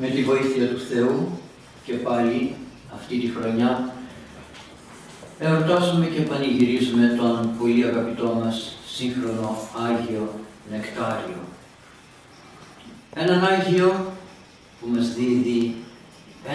με τη βοήθεια του Θεού και πάλι αυτή τη χρονιά εορτάζουμε και πανηγυρίζουμε τον πολύ αγαπητό μας σύγχρονο Άγιο Νεκτάριο. Έναν Άγιο που μας δίδει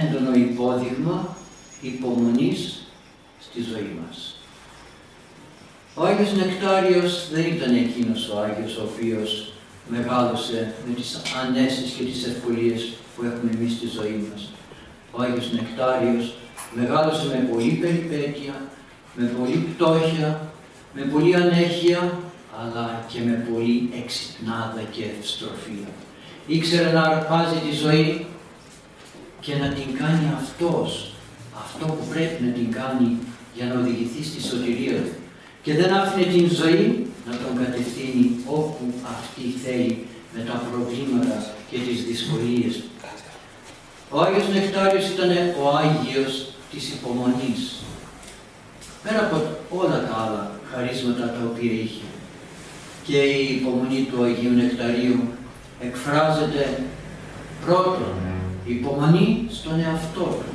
έντονο υπόδειγμα υπομονής στη ζωή μας. Ο Άγιος Νεκτάριος δεν ήταν εκείνος ο Άγιος ο οποίος μεγάλωσε με τις ανέσεις και τις ευκολίες που έχουμε εμείς στη ζωή μας. Ο Άγιος Νεκτάριος μεγάλωσε με πολλή περιπέτεια, με πολλή πτώχεια, με πολλή ανέχεια, αλλά και με πολλή εξυπνάδα και ευστροφία. Ήξερε να αρπάζει τη ζωή και να την κάνει αυτός, αυτό που πρέπει να την κάνει για να οδηγηθεί στη σωτηρία του. Και δεν άφηνε την ζωή να τον κατευθύνει όπου αυτή θέλει με τα προβλήματα και τις δυσκολίες του. Ο Άγιος Νεκτάριος ήταν ο Άγιος της υπομονής. Πέρα από όλα τα άλλα χαρίσματα τα οποία είχε. Και η υπομονή του Αγίου Νεκταρίου εκφράζεται πρώτον υπομονή στον εαυτό του.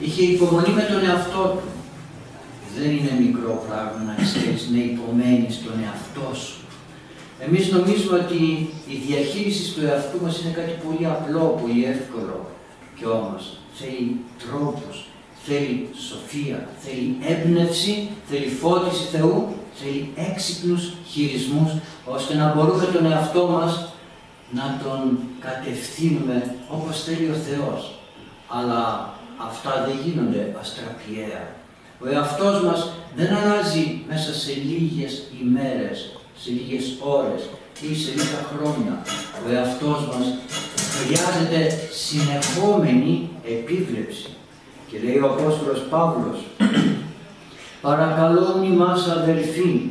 Είχε υπομονή με τον εαυτό του. Δεν είναι μικρό πράγμα να ξέρεις να υπομένεις τον εαυτό σου. Εμείς νομίζουμε ότι η διαχείριση του εαυτού μας είναι κάτι πολύ απλό, πολύ εύκολο. Και όμως θέλει τρόπους, θέλει σοφία, θέλει έμπνευση, θέλει φώτιση Θεού, θέλει έξυπνους χειρισμούς, ώστε να μπορούμε τον εαυτό μας να τον κατευθύνουμε όπως θέλει ο Θεός. Αλλά αυτά δεν γίνονται αστραπιαία. Ο εαυτός μας δεν αλλάζει μέσα σε λίγες ημέρες, σε λίγες ώρες ή σε λίγα χρόνια. Ο εαυτός μας χρειάζεται συνεχόμενη επίβλεψη. Και λέει ο Απόστολος Παύλος, παρακαλώ μας αδελφοί,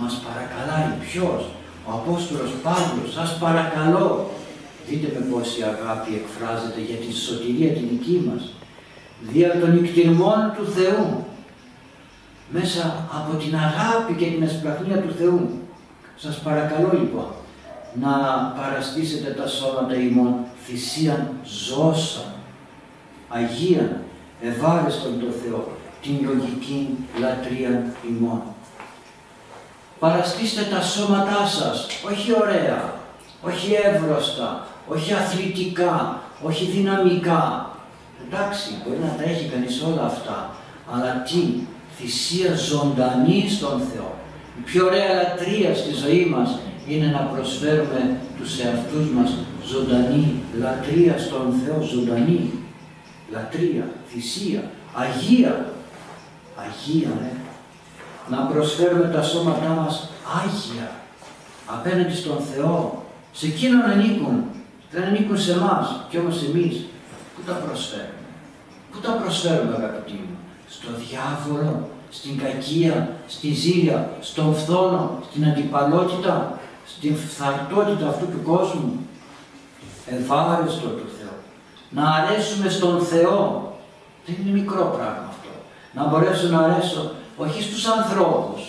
μας παρακαλάει ποιος, ο Απόστολος Παύλος, σας παρακαλώ, δείτε με πόση αγάπη εκφράζεται για τη σωτηρία την δική μας, δια των εκτιμών του Θεού, μέσα από την αγάπη και την εσπλαχνία του Θεού. Σας παρακαλώ λοιπόν να παραστήσετε τα σώματα ημών θυσίαν ζώσα, Αγίαν, ευάρεστον το Θεό, την λογική λατρεία ημών παραστήστε τα σώματά σας, όχι ωραία, όχι εύρωστα, όχι αθλητικά, όχι δυναμικά. Εντάξει, μπορεί να τα έχει κανείς όλα αυτά, αλλά τι, θυσία ζωντανή στον Θεό. Η πιο ωραία λατρεία στη ζωή μας είναι να προσφέρουμε τους εαυτούς μας ζωντανή λατρεία στον Θεό, ζωντανή λατρεία, θυσία, Αγία, Αγία, ε, να προσφέρουμε τα σώματά μας Άγια απέναντι στον Θεό. Σε εκείνον ανήκουν, δεν ανήκουν σε εμάς και όμως εμείς πού τα προσφέρουμε; Πού τα προσφέρουμε αγαπητοί μου, στο διάβολο, στην κακία, στη ζήλια, στον φθόνο, στην αντιπαλότητα, στην φθαρτότητα αυτού του κόσμου. Ευάρεστο του Θεού. Να αρέσουμε στον Θεό. Δεν είναι μικρό πράγμα αυτό. Να μπορέσω να αρέσω όχι στους ανθρώπους.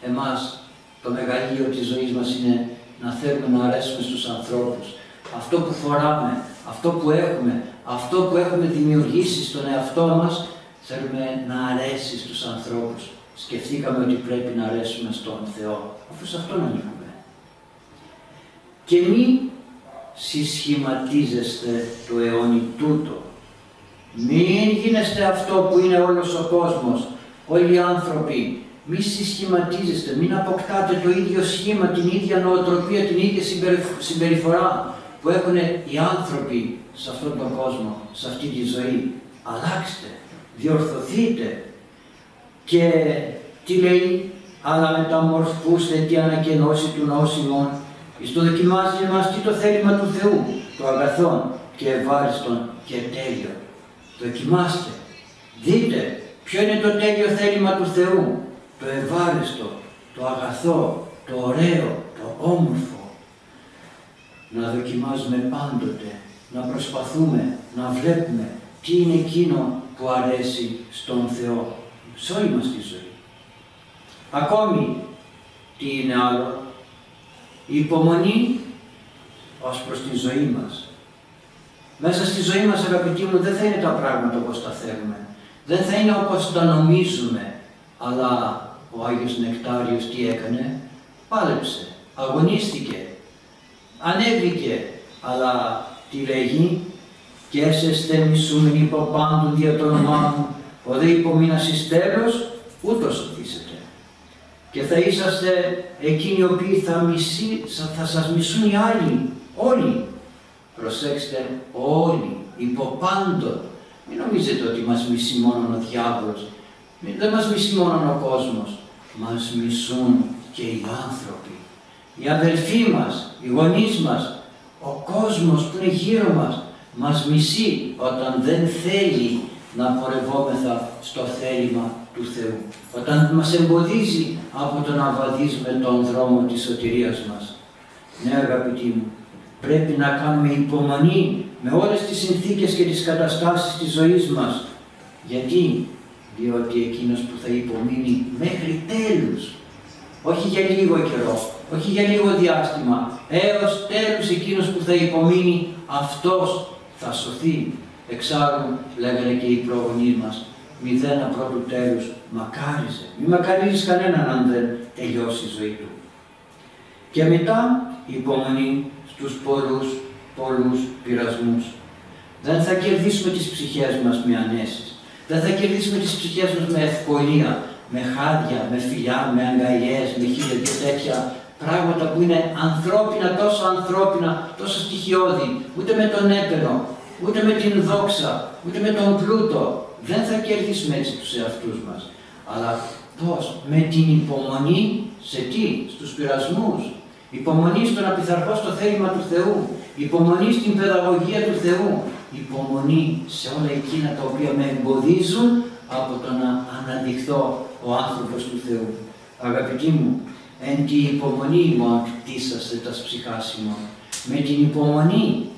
Εμάς το μεγαλείο της ζωής μας είναι να θέλουμε να αρέσουμε στους ανθρώπους. Αυτό που φοράμε, αυτό που έχουμε, αυτό που έχουμε δημιουργήσει στον εαυτό μας, θέλουμε να αρέσεις στους ανθρώπους. Σκεφτήκαμε ότι πρέπει να αρέσουμε στον Θεό, αφού σε Αυτόν ανήκουμε. Και μη συσχηματίζεστε το αιώνι τούτο. Μην γίνεστε αυτό που είναι όλος ο κόσμος, όλοι οι άνθρωποι, μη συσχηματίζεστε, μην αποκτάτε το ίδιο σχήμα, την ίδια νοοτροπία, την ίδια συμπεριφορά που έχουν οι άνθρωποι σε αυτόν τον κόσμο, σε αυτή τη ζωή. Αλλάξτε, διορθωθείτε και τι λέει, αλλά μεταμορφούστε τι ανακαινώσει του νόσημων, εις το δοκιμάζει εμάς τι το θέλημα του Θεού, το αγαθόν και ευάριστον και τέλειο. Δοκιμάστε, δείτε Ποιο είναι το τέλειο θέλημα του Θεού, το ευάριστο, το αγαθό, το ωραίο, το όμορφο. Να δοκιμάζουμε πάντοτε, να προσπαθούμε, να βλέπουμε τι είναι εκείνο που αρέσει στον Θεό σε όλη μας τη ζωή. Ακόμη, τι είναι άλλο, η υπομονή ως προς τη ζωή μας. Μέσα στη ζωή μας αγαπητοί μου δεν θα είναι τα πράγματα όπως τα θέλουμε. Δεν θα είναι όπως τα νομίζουμε. Αλλά ο Άγιος Νεκτάριος τι έκανε; Πάλεψε, αγωνίστηκε, ανέβηκε. Αλλά τι λέγει. Και έσεστε μισούμενοι υπό πάντου δια το όνομά μου. Ο δε υπομείνας εις τέλος, ούτως σωθήσετε. Και θα είσαστε εκείνοι οι οποίοι θα, μισεί, θα σας μισούν οι άλλοι, όλοι. Προσέξτε, όλοι, υπό πάντων. Μην νομίζετε ότι μας μισεί μόνο ο διάβολος. Δεν μας μισεί μόνο ο κόσμος. Μας μισούν και οι άνθρωποι. Οι αδελφοί μας, οι γονείς μας, ο κόσμος που είναι γύρω μας, μας μισεί όταν δεν θέλει να πορευόμεθα στο θέλημα του Θεού. Όταν μας εμποδίζει από το να βαδίζουμε τον δρόμο της σωτηρίας μας. Ναι αγαπητοί μου, πρέπει να κάνουμε υπομονή με όλες τις συνθήκες και τις καταστάσεις της ζωής μας. Γιατί, διότι εκείνος που θα υπομείνει μέχρι τέλους, όχι για λίγο καιρό, όχι για λίγο διάστημα, έως τέλους εκείνος που θα υπομείνει, αυτός θα σωθεί. Εξάλλου, λέγανε και οι προγονείς μας, μηδένα πρώτου τέλους μακάριζε. Μη μακαρίζεις κανέναν αν δεν τελειώσει η ζωή του. Και μετά η υπομονή στους πολλούς, πολλούς πειρασμούς. Δεν θα κερδίσουμε τις ψυχές μας με ανέσεις. Δεν θα κερδίσουμε τις ψυχές μας με ευκολία, με χάδια, με φιλιά, με αγκαλιές, με χίλια και τέτοια πράγματα που είναι ανθρώπινα, τόσο ανθρώπινα, τόσο στοιχειώδη, ούτε με τον έπαινο, ούτε με την δόξα, ούτε με τον πλούτο. Δεν θα κερδίσουμε έτσι τους εαυτούς μας. Αλλά πώς, με την υπομονή σε τι, στους πειρασμούς, υπομονή στο να πειθαρχώ στο θέλημα του Θεού, υπομονή στην παιδαγωγία του Θεού, υπομονή σε όλα εκείνα τα οποία με εμποδίζουν από το να αναδειχθώ ο άνθρωπος του Θεού. Αγαπητοί μου, εν τη υπομονή μου ακτίσαστε τα ψυχάσιμο. Με την υπομονή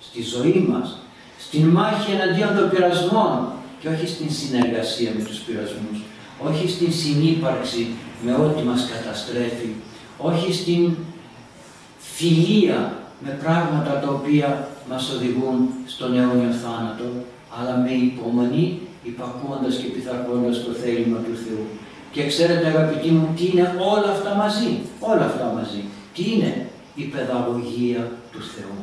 στη ζωή μας, στην μάχη εναντίον των πειρασμών και όχι στην συνεργασία με τους πειρασμούς, όχι στην συνύπαρξη με ό,τι μας καταστρέφει, όχι στην φιλία με πράγματα τα οποία μας οδηγούν στον αιώνιο θάνατο, αλλά με υπομονή, υπακούοντας και πειθαρχώντας το θέλημα του Θεού. Και ξέρετε αγαπητοί μου, τι είναι όλα αυτά μαζί, όλα αυτά μαζί. Τι είναι η παιδαγωγία του Θεού.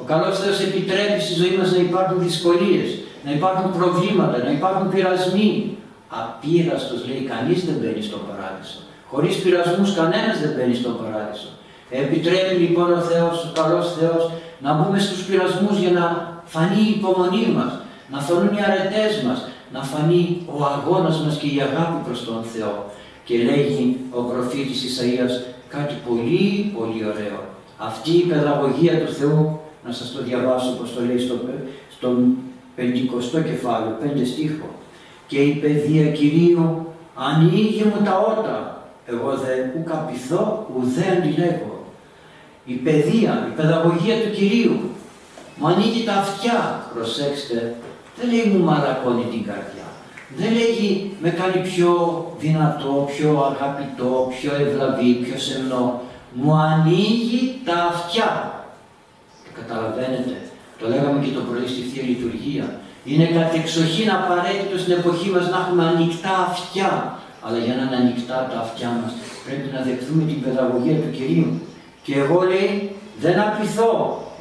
Ο καλός Θεός επιτρέπει στη ζωή μας να υπάρχουν δυσκολίες, να υπάρχουν προβλήματα, να υπάρχουν πειρασμοί. Απείραστος λέει κανείς δεν μπαίνει στον παράδεισο. Χωρίς πειρασμούς κανένας δεν μπαίνει στον παράδεισο. Επιτρέπει λοιπόν ο Θεός, ο καλός Θεός, να μπούμε στους πειρασμούς για να φανεί η υπομονή μας, να φανούν οι αρετές μας, να φανεί ο αγώνας μας και η αγάπη προς τον Θεό. Και λέγει ο προφήτης Ισαΐας κάτι πολύ πολύ ωραίο. Αυτή η παιδαγωγία του Θεού, να σας το διαβάσω όπως το λέει στο, στον 50 κεφάλαιο, 5 στίχο. Και η παιδεία Κυρίου ανοίγει μου τα ότα, εγώ δε ουκ απειθώ, ουδέ αντιλέγω. Η παιδεία, η παιδαγωγία του Κυρίου μου ανοίγει τα αυτιά, προσέξτε, δεν λέει μου μαλακώνει την καρδιά. Δεν λέγει με κάνει πιο δυνατό, πιο αγαπητό, πιο ευλαβή, πιο σεμνό. Μου ανοίγει τα αυτιά. Το καταλαβαίνετε. Το λέγαμε και το πρωί στη Θεία Λειτουργία. Είναι κατεξοχήν απαραίτητο στην εποχή μας να έχουμε ανοιχτά αυτιά. Αλλά για να είναι ανοιχτά τα αυτιά μας πρέπει να δεχθούμε την παιδαγωγία του Κυρίου. Και εγώ λέει δεν απειθώ,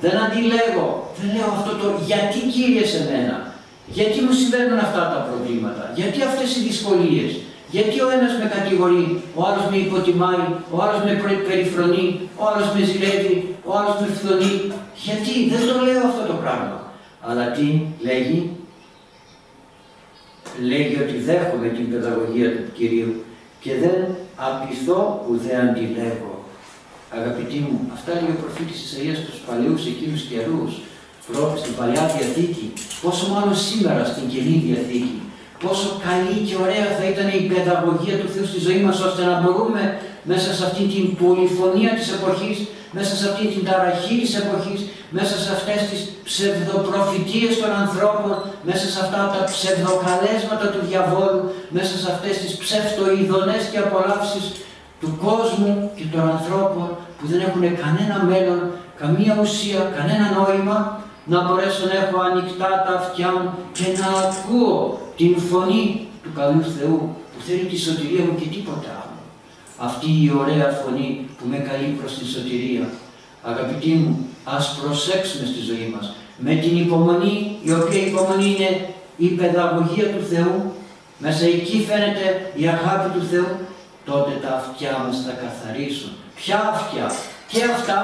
δεν αντιλέγω, δεν λέω αυτό το γιατί Κύριε σε μένα. Γιατί μου συμβαίνουν αυτά τα προβλήματα, γιατί αυτές οι δυσκολίες, γιατί ο ένας με κατηγορεί, ο άλλος με υποτιμάει, ο άλλος με περιφρονεί, ο άλλος με ζηλεύει, ο άλλος με φθονεί; Γιατί; Δεν το λέω αυτό το πράγμα. Αλλά τι λέγει, λέγει ότι δέχομαι την παιδαγωγία του Κυρίου και δεν απειθώ που δεν αντιλέγω. Αγαπητοί μου, αυτά λέει ο προφήτης Ισαΐας στους παλαιούς εκείνους καιρούς, στην Παλιά Διαθήκη, πόσο μάλλον σήμερα στην Καινή Διαθήκη, πόσο καλή και ωραία θα ήταν η παιδαγωγία του Θεού στη ζωή μας, ώστε να μπορούμε μέσα σε αυτή την πολυφωνία της εποχής, μέσα σε αυτή την ταραχή της εποχής, μέσα σε αυτές τις ψευδοπροφητείες των ανθρώπων, μέσα σε αυτά τα ψευδοκαλέσματα του διαβόλου, μέσα σε αυτές τις ψευτοειδονές και απολαύσεις του κόσμου και των ανθρώπων που δεν έχουν κανένα μέλλον, καμία ουσία, κανένα νόημα, να μπορέσω να έχω ανοιχτά τα αυτιά μου και να ακούω την φωνή του καλού Θεού που θέλει τη σωτηρία μου και τίποτα άλλο. Αυτή η ωραία φωνή που με καλεί προς τη σωτηρία. Αγαπητοί μου, ας προσέξουμε στη ζωή μας με την υπομονή, η οποία υπομονή είναι η παιδαγωγία του Θεού, μέσα εκεί φαίνεται η αγάπη του Θεού, τότε τα αυτιά μας θα καθαρίσουν. Ποια αυτιά, και αυτά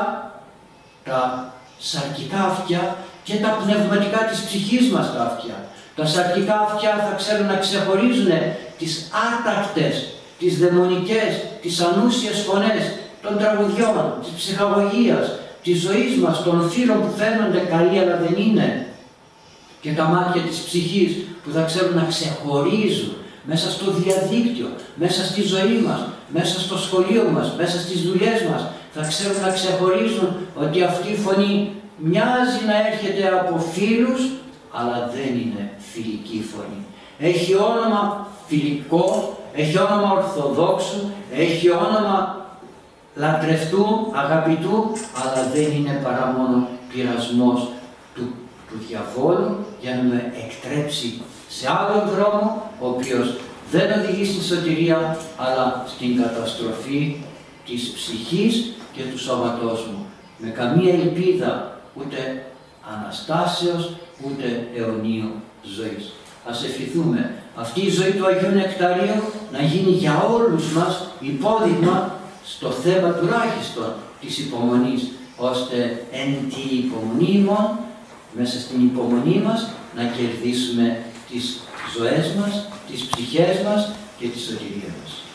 τα σαρκικά αυτιά και τα πνευματικά της ψυχής μας τα αυτιά. Τα σαρκικά αυτιά θα ξέρουν να ξεχωρίζουν τις άτακτες, τις δαιμονικές, τις ανούσιες φωνές των τραγουδιών, της ψυχαγωγίας, της ζωής μας, των φίλων που φαίνονται καλοί αλλά δεν είναι και τα μάτια της ψυχής που θα ξέρουν να ξεχωρίζουν μέσα στο διαδίκτυο, μέσα στη ζωή μας, μέσα στο σχολείο μας, μέσα στις δουλειές μας, θα ξέρουν να ξεχωρίζουν ότι αυτή η φωνή μοιάζει να έρχεται από φίλους, αλλά δεν είναι φιλική φωνή. Έχει όνομα φιλικό, έχει όνομα ορθοδόξου, έχει όνομα λατρευτού, αγαπητού, αλλά δεν είναι παρά μόνο πειρασμός του, του διαβόλου για να με εκτρέψει σε άλλον δρόμο, ο οποίος δεν οδηγεί στη σωτηρία, αλλά στην καταστροφή της ψυχής και του σώματός μου. Με καμία ελπίδα ούτε Αναστάσεως, ούτε αιωνίου ζωής. Ας ευχηθούμε αυτή η ζωή του Αγίου Νεκταρίου να γίνει για όλους μας υπόδειγμα στο θέμα τουλάχιστον της υπομονής, ώστε εν τη υπομονή μέσα στην υπομονή μας, να κερδίσουμε τις ζωές μας, τις ψυχές μας και τη σωτηρία μας.